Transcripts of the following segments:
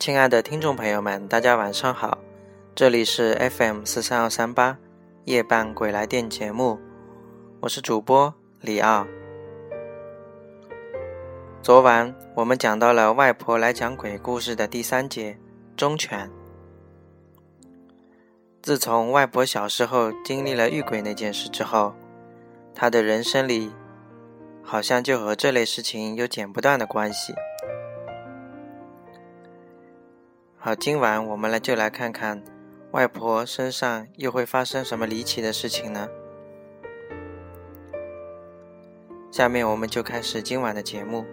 亲爱的听众朋友们，大家晚上好，这里是 FM 四三二三八夜半鬼来电节目，我是主播李奥。昨晚我们讲到了外婆来讲鬼故事的第三节忠犬。自从外婆小时候经历了遇鬼那件事之后，她的人生里好像就和这类事情有剪不断的关系。好，今晚我们来就来看看外婆身上又会发生什么离奇的事情呢？下面我们就开始今晚的节目。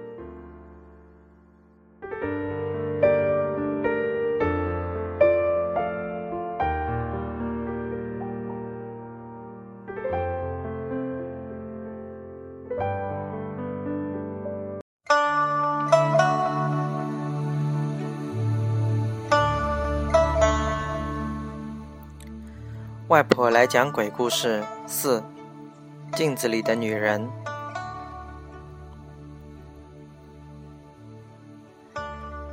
来讲鬼故事四：镜子里的女人。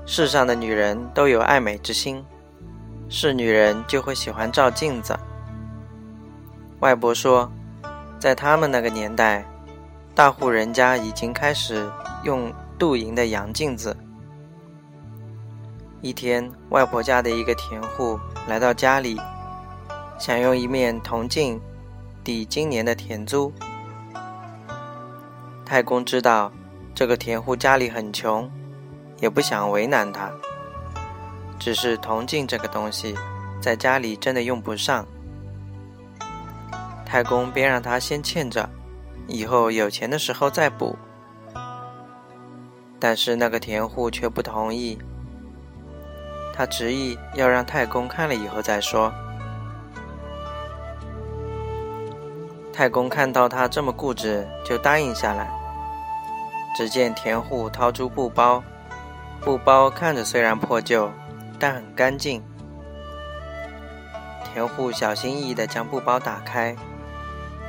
世上的女人都有爱美之心，是女人就会喜欢照镜子。外婆说，在他们那个年代，大户人家已经开始用镀银的洋镜子。一天，外婆家的一个田户来到家里。想用一面铜镜抵今年的田租。太公知道这个田户家里很穷，也不想为难他。只是铜镜这个东西，在家里真的用不上。太公便让他先欠着，以后有钱的时候再补。但是那个田户却不同意，他执意要让太公看了以后再说。太公看到他这么固执，就答应下来。只见田户掏出布包，布包看着虽然破旧，但很干净。田户小心翼翼地将布包打开，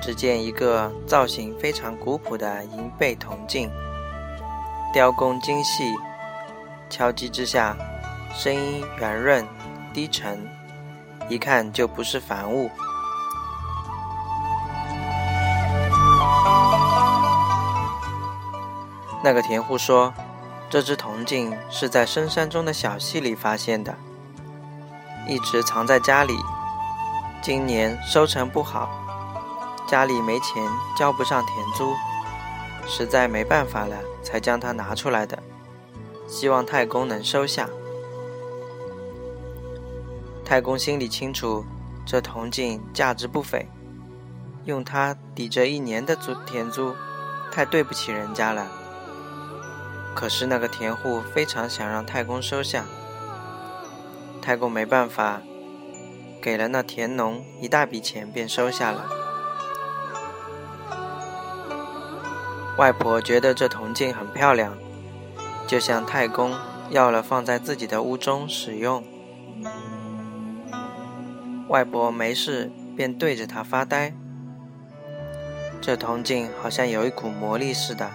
只见一个造型非常古朴的银背铜镜，雕工精细，敲击之下，声音圆润低沉，一看就不是凡物。那个田户说：“这只铜镜是在深山中的小溪里发现的，一直藏在家里。今年收成不好，家里没钱交不上田租，实在没办法了，才将它拿出来的。希望太公能收下。”太公心里清楚，这铜镜价值不菲，用它抵着一年的租田租，太对不起人家了。可是那个田户非常想让太公收下，太公没办法，给了那田农一大笔钱，便收下了。外婆觉得这铜镜很漂亮，就向太公要了，放在自己的屋中使用。外婆没事便对着它发呆，这铜镜好像有一股魔力似的。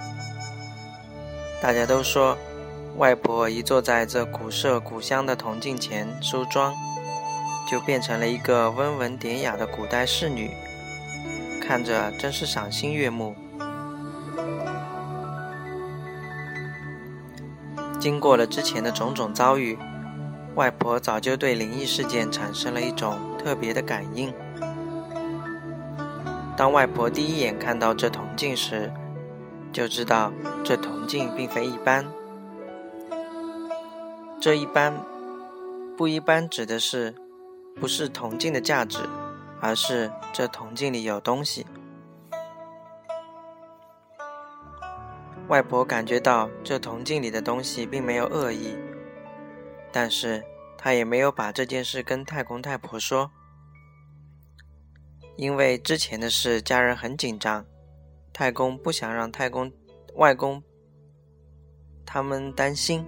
大家都说，外婆一坐在这古色古香的铜镜前梳妆，就变成了一个温文典雅的古代侍女，看着真是赏心悦目。经过了之前的种种遭遇，外婆早就对灵异事件产生了一种特别的感应。当外婆第一眼看到这铜镜时，就知道这铜镜并非一般。这一般不一般指的是不是铜镜的价值，而是这铜镜里有东西。外婆感觉到这铜镜里的东西并没有恶意，但是她也没有把这件事跟太公太婆说，因为之前的事家人很紧张。太公不想让太公、外公他们担心。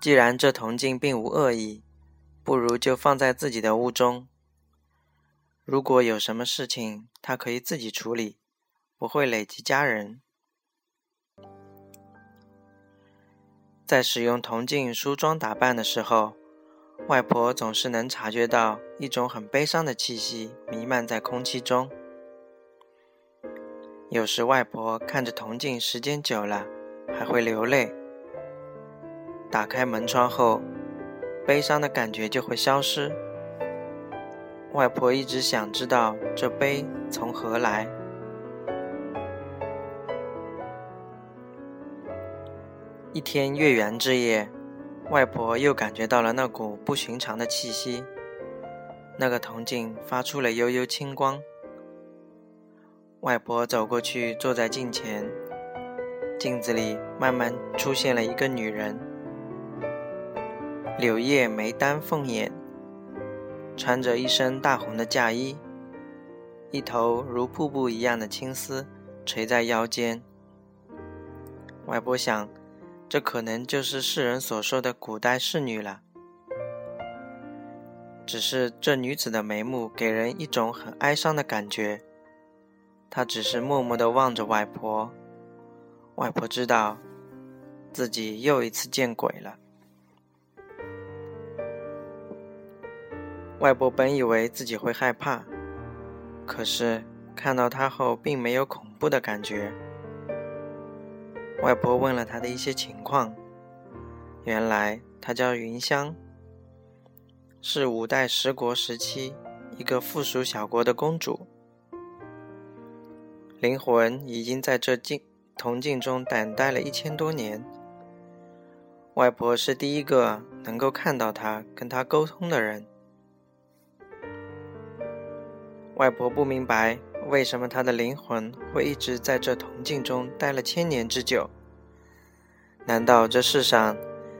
既然这铜镜并无恶意，不如就放在自己的屋中。如果有什么事情，他可以自己处理，不会累及家人。在使用铜镜梳妆打扮的时候，外婆总是能察觉到一种很悲伤的气息弥漫在空气中。有时，外婆看着铜镜时间久了，还会流泪。打开门窗后，悲伤的感觉就会消失。外婆一直想知道这悲从何来。一天月圆之夜，外婆又感觉到了那股不寻常的气息。那个铜镜发出了幽幽青光。外婆走过去，坐在镜前，镜子里慢慢出现了一个女人，柳叶眉丹凤眼，穿着一身大红的嫁衣，一头如瀑布一样的青丝垂在腰间。外婆想。这可能就是世人所说的古代侍女了。只是这女子的眉目给人一种很哀伤的感觉。他只是默默地望着外婆。外婆知道自己又一次见鬼了。外婆本以为自己会害怕，可是看到她后，并没有恐怖的感觉。外婆问了他的一些情况，原来她叫云香，是五代十国时期一个附属小国的公主，灵魂已经在这镜铜镜中等待了一千多年。外婆是第一个能够看到她、跟她沟通的人。外婆不明白。为什么他的灵魂会一直在这铜镜中待了千年之久？难道这世上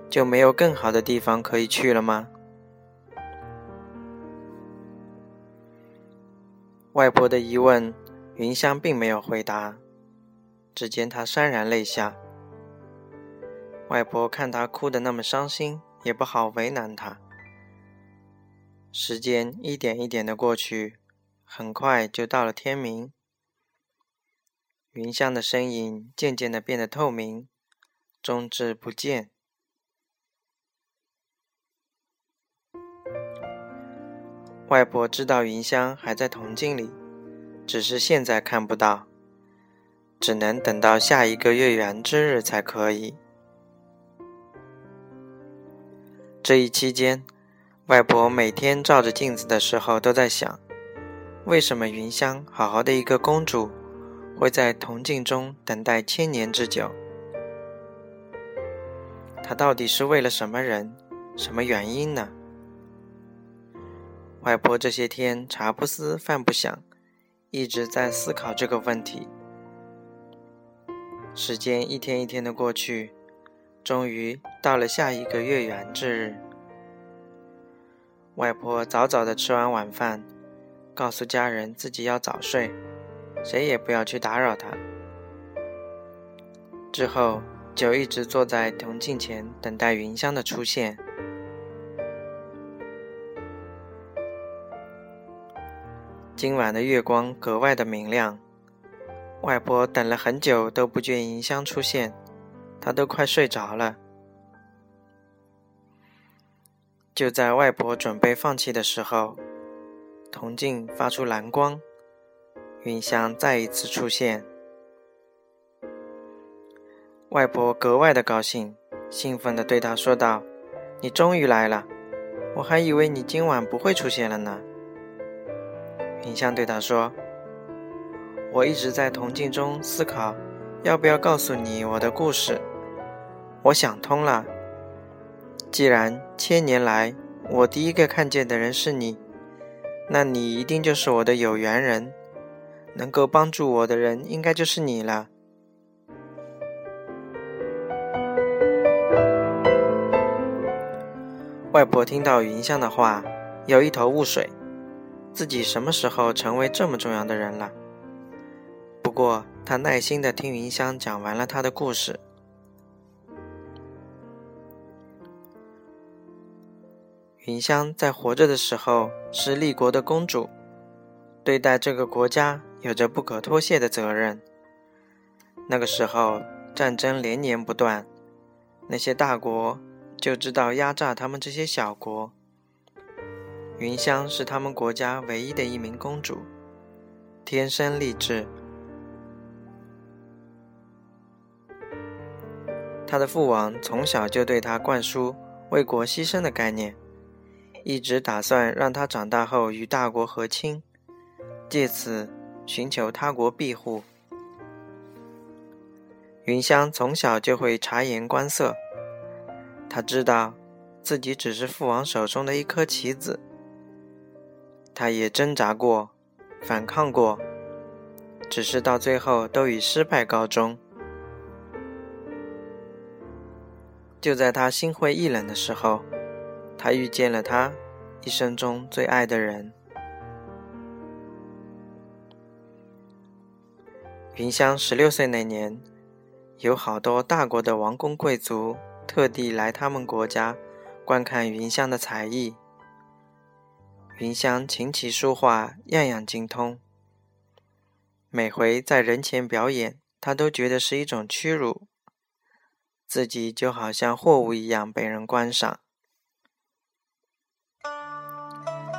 就没有更好的地方可以去了吗？外婆的疑问，云香并没有回答。只见她潸然泪下。外婆看她哭得那么伤心，也不好为难她。时间一点一点的过去。很快就到了天明，云香的身影渐渐的变得透明，终至不见。外婆知道云香还在铜镜里，只是现在看不到，只能等到下一个月圆之日才可以。这一期间，外婆每天照着镜子的时候都在想。为什么云香好好的一个公主，会在铜镜中等待千年之久？她到底是为了什么人、什么原因呢？外婆这些天茶不思饭不想，一直在思考这个问题。时间一天一天的过去，终于到了下一个月圆之日。外婆早早的吃完晚饭。告诉家人自己要早睡，谁也不要去打扰她。之后就一直坐在铜镜前等待云香的出现。今晚的月光格外的明亮，外婆等了很久都不见云香出现，她都快睡着了。就在外婆准备放弃的时候。铜镜发出蓝光，云香再一次出现。外婆格外的高兴，兴奋地对她说道：“你终于来了，我还以为你今晚不会出现了呢。”云香对他说：“我一直在铜镜中思考，要不要告诉你我的故事。我想通了，既然千年来我第一个看见的人是你。”那你一定就是我的有缘人，能够帮助我的人应该就是你了。外婆听到云香的话，有一头雾水，自己什么时候成为这么重要的人了？不过他耐心的听云香讲完了她的故事。云香在活着的时候是立国的公主，对待这个国家有着不可脱卸的责任。那个时候战争连年不断，那些大国就知道压榨他们这些小国。云香是他们国家唯一的一名公主，天生丽质。他的父王从小就对他灌输为国牺牲的概念，一直打算让他长大后与大国和亲，借此寻求他国庇护。云香从小就会察言观色，他知道自己只是父王手中的一颗棋子。他也挣扎过，反抗过，只是到最后都以失败告终。就在他心灰意冷的时候，他遇见了他一生中最爱的人。云香十六岁那年。有好多大国的王公贵族特地来他们国家观看云香的才艺。云香琴棋书画样样精通，每回在人前表演，他都觉得是一种屈辱，自己就好像货物一样被人观赏，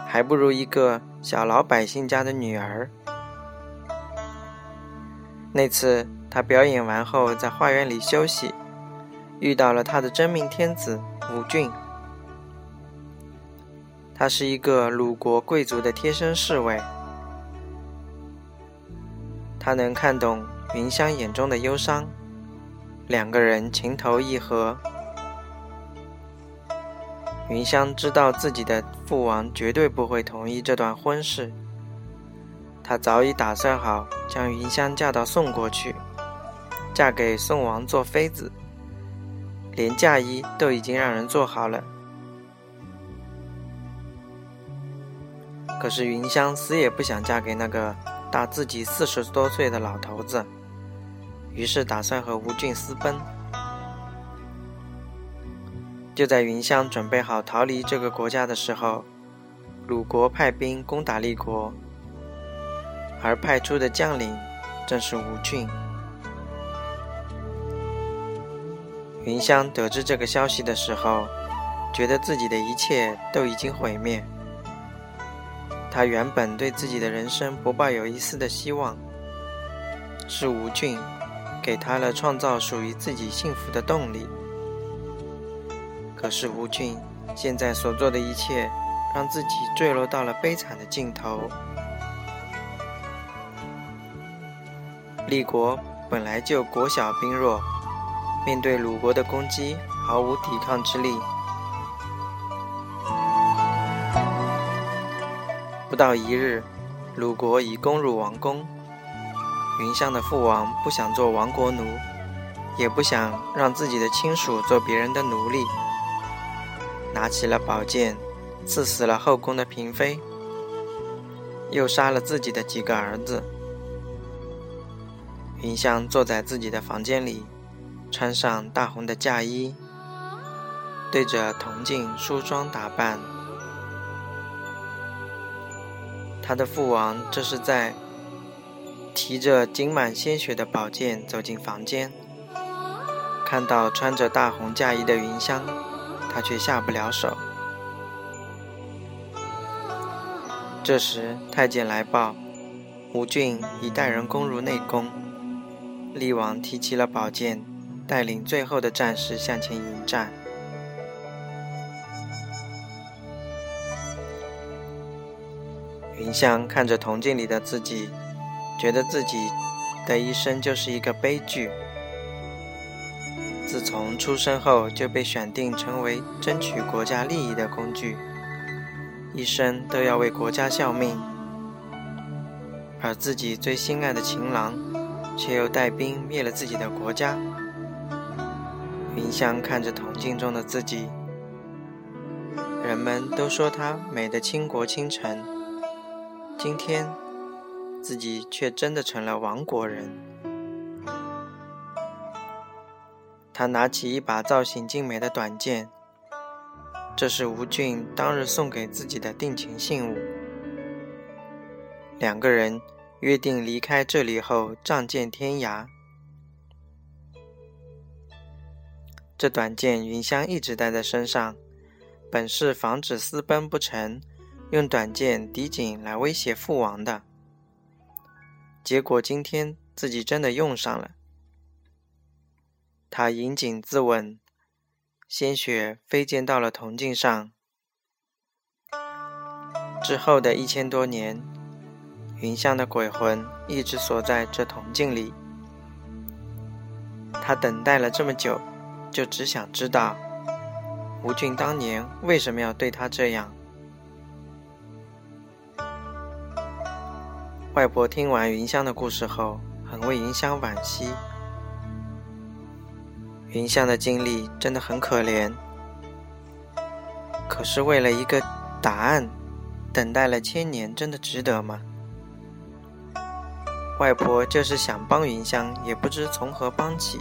还不如一个小老百姓家的女儿。那次。他表演完后，在花园里休息，遇到了他的真命天子吴俊。他是一个鲁国贵族的贴身侍卫，他能看懂云香眼中的忧伤，两个人情投意合。云香知道自己的父王绝对不会同意这段婚事，他早已打算好将云香嫁到宋国去。嫁给宋王做妃子，连嫁衣都已经让人做好了。可是云香死也不想嫁给那个大自己四十多岁的老头子，于是打算和吴俊私奔。就在云香准备好逃离这个国家的时候，鲁国派兵攻打立国，而派出的将领正是吴俊。云香得知这个消息的时候，觉得自己的一切都已经毁灭。他原本对自己的人生不抱有一丝的希望，是吴俊给他了创造属于自己幸福的动力。可是吴俊现在所做的一切，让自己坠落到了悲惨的尽头。立国本来就国小兵弱。面对鲁国的攻击，毫无抵抗之力。不到一日，鲁国已攻入王宫。云香的父王不想做亡国奴，也不想让自己的亲属做别人的奴隶，拿起了宝剑，刺死了后宫的嫔妃，又杀了自己的几个儿子。云香坐在自己的房间里。穿上大红的嫁衣，对着铜镜梳妆打扮。他的父王这是在提着浸满鲜血的宝剑走进房间，看到穿着大红嫁衣的云香，他却下不了手。这时太监来报，吴俊已带人攻入内宫，厉王提起了宝剑。带领最后的战士向前迎战。云香看着铜镜里的自己，觉得自己的一生就是一个悲剧。自从出生后就被选定成为争取国家利益的工具，一生都要为国家效命，而自己最心爱的情郎，却又带兵灭了自己的国家。云香看着铜镜中的自己，人们都说她美得倾国倾城。今天，自己却真的成了亡国人。他拿起一把造型精美的短剑，这是吴俊当日送给自己的定情信物。两个人约定离开这里后，仗剑天涯。这短剑云香一直带在身上，本是防止私奔不成，用短剑抵颈来威胁父王的。结果今天自己真的用上了。他引颈自刎，鲜血飞溅到了铜镜上。之后的一千多年，云香的鬼魂一直锁在这铜镜里。他等待了这么久，就只想知道吴俊当年为什么要对他这样。外婆听完云香的故事后，很为云香惋惜。云香的经历真的很可怜，可是为了一个答案。等待了千年，真的值得吗？外婆就是想帮云香，也不知从何帮起。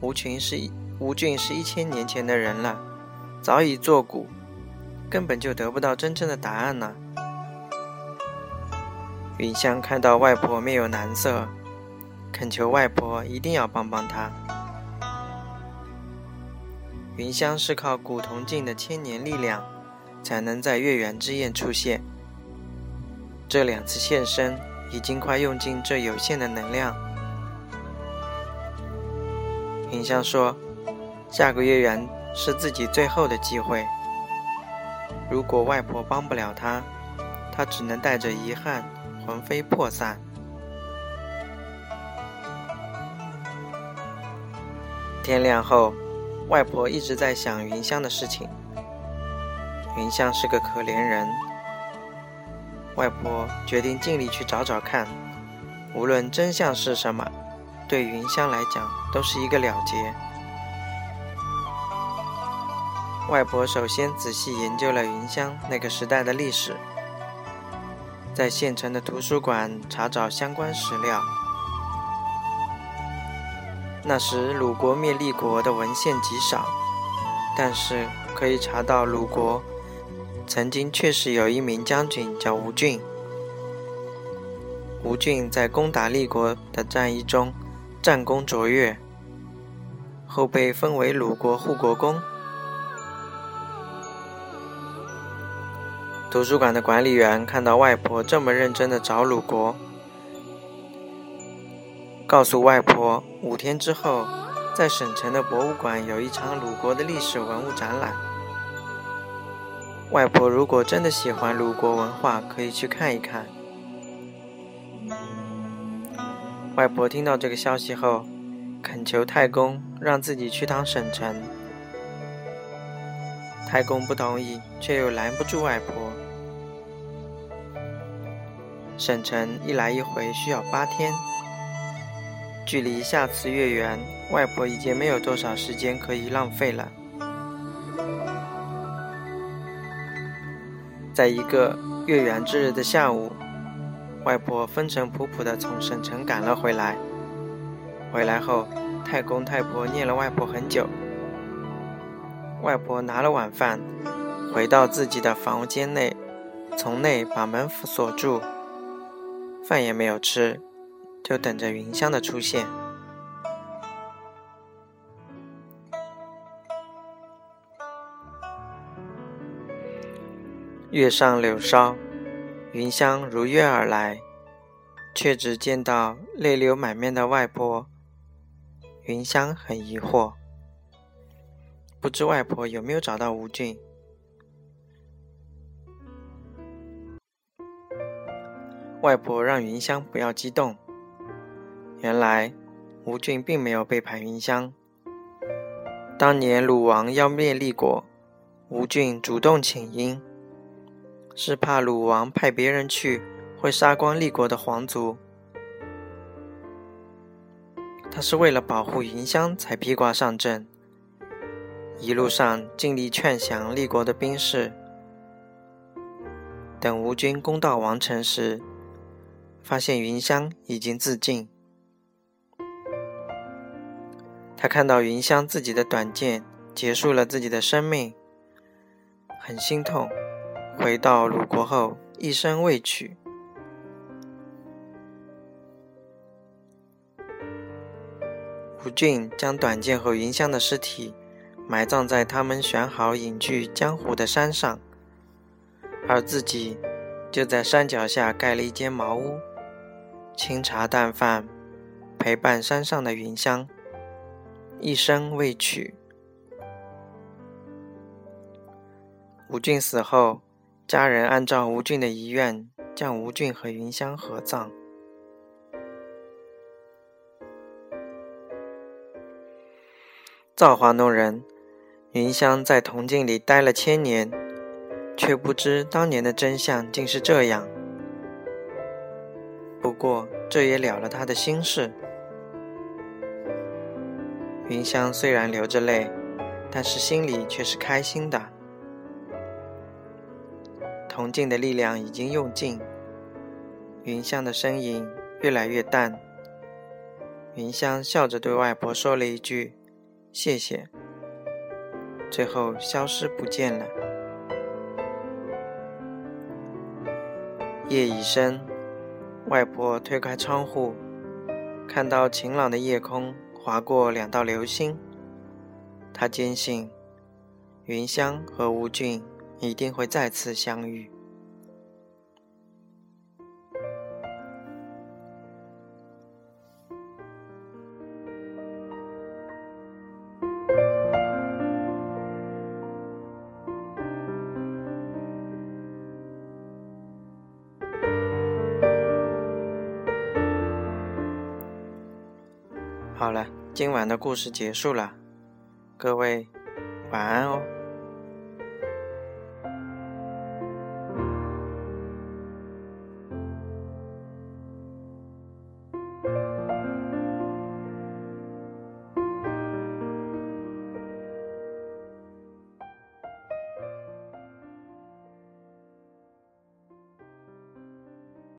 吴群是吴俊是一千年前的人了，早已作古，根本就得不到真正的答案呢。云香看到外婆面有难色，恳求外婆一定要帮帮她。云香是靠古铜镜的千年力量。才能在月圆之夜出现。这两次现身已经快用尽这有限的能量。云香说：“下个月圆是自己最后的机会。如果外婆帮不了她，她只能带着遗憾魂飞魄散。”天亮后，外婆一直在想云香的事情。云香是个可怜人，外婆决定尽力去找找看，无论真相是什么，对云香来讲都是一个了结。外婆首先仔细研究了云香那个时代的历史，在县城的图书馆查找相关史料。那时鲁国灭立国的文献极少，但是可以查到鲁国。曾经确实有一名将军叫吴俊，吴俊在攻打立国的战役中战功卓越，后被封为鲁国护国公。图书馆的管理员看到外婆这么认真的找鲁国，告诉外婆，五天之后在省城的博物馆有一场鲁国的历史文物展览。外婆如果真的喜欢鲁国文化，可以去看一看。外婆听到这个消息后，恳求太公让自己去趟省城。太公不同意，却又拦不住外婆。省城一来一回需要八天，距离下次月圆，外婆已经没有多少时间可以浪费了。在一个月圆之日的下午，外婆风尘仆仆地从省城赶了回来。回来后，太公太婆念了外婆很久。外婆拿了晚饭，回到自己的房间内，从内把门锁住，饭也没有吃，就等着云香的出现。月上柳梢，云香如约而来，却只见到泪流满面的外婆。云香很疑惑，不知外婆有没有找到吴俊。外婆让云香不要激动，原来吴俊并没有背叛云香。当年鲁王要灭立国，吴俊主动请缨。是怕鲁王派别人去，会杀光立国的皇族。他是为了保护云香才披挂上阵，一路上尽力劝降立国的兵士。等吴军攻到王城时，发现云香已经自尽。他看到云香自己的短剑结束了自己的生命，很心痛。回到鲁国后，一生未娶。吴俊将短剑和云香的尸体埋葬在他们选好隐居江湖的山上，而自己就在山脚下盖了一间茅屋，清茶淡饭，陪伴山上的云香，一生未娶。吴俊死后，家人按照吴俊的遗愿，将吴俊和云香合葬。造化弄人，云香在铜镜里待了千年，却不知当年的真相竟是这样。不过这也了了他的心事。云香虽然流着泪，但是心里却是开心的。铜镜的力量已经用尽，云香的身影越来越淡。云香笑着对外婆说了一句。谢谢。最后消失不见了。夜已深，外婆推开窗户，看到晴朗的夜空划过两道流星。她坚信，云香和吴俊一定会再次相遇。今晚的故事结束了，各位晚安哦。